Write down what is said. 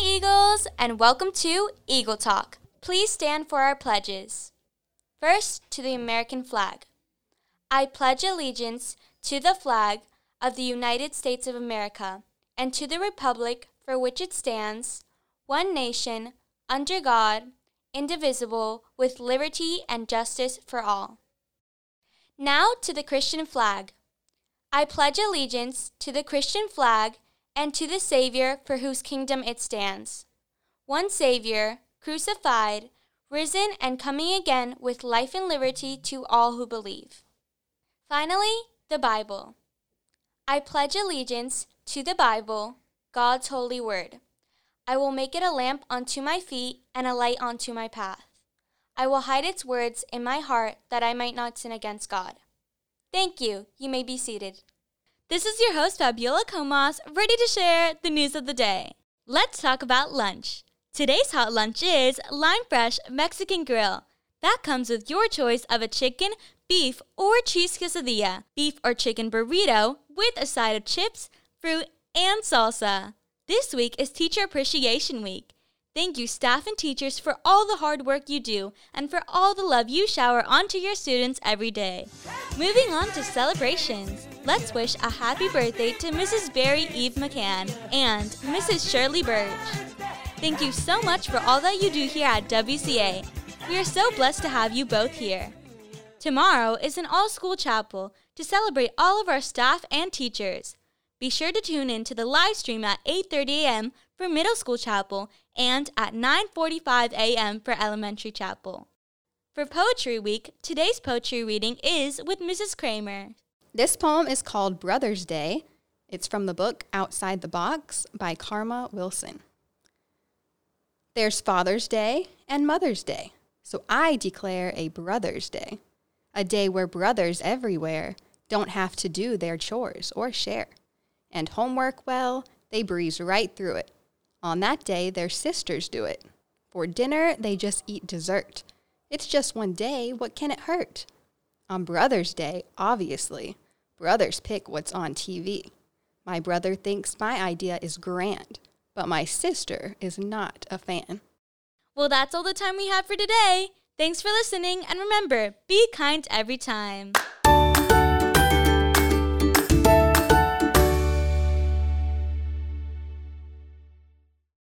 Eagles, and welcome to Eagle Talk. Please stand for our pledges. First, to the American flag. I pledge allegiance to the flag of the United States of America and to the republic for which it stands, one nation, under God, indivisible, with liberty and justice for all. Now to the Christian flag. I pledge allegiance to the Christian flag and to the Savior for whose kingdom it stands. One Savior, crucified, risen, and coming again with life and liberty to all who believe. Finally, the Bible. I pledge allegiance to the Bible, God's holy word. I will make it a lamp unto my feet and a light unto my path. I will hide its words in my heart that I might not sin against God. Thank you. You may be seated. This is your host, Fabiola Comas, ready to share the news of the day. Let's talk about lunch. Today's hot lunch is Lime Fresh Mexican Grill. That comes with your choice of a chicken, beef, or cheese quesadilla, beef or chicken burrito with a side of chips, fruit, and salsa. This week is Teacher Appreciation Week. Thank you, staff and teachers, for all the hard work you do and for all the love you shower onto your students every day. Moving on to celebrations, let's wish a happy birthday to Mrs. Barry Eve McCann and Mrs. Shirley Burge. Thank you so much for all that you do here at WCA. We are so blessed to have you both here. Tomorrow is an all school chapel to celebrate all of our staff and teachers. Be sure to tune in to the live stream at 8:30 a.m. for middle school chapel and at 9:45 a.m. for elementary chapel. For Poetry Week, today's poetry reading is with Mrs. Kramer. This poem is called Brother's Day. It's from the book Outside the Box by Karma Wilson. There's Father's Day and Mother's Day, so I declare a Brother's Day, a day where brothers everywhere don't have to do their chores or share. And homework, well, they breeze right through it. On that day, their sisters do it. For dinner, they just eat dessert. It's just one day, what can it hurt? On Brother's Day, obviously, brothers pick what's on TV. My brother thinks my idea is grand, but my sister is not a fan. Well, that's all the time we have for today. Thanks for listening, and remember, be kind every time.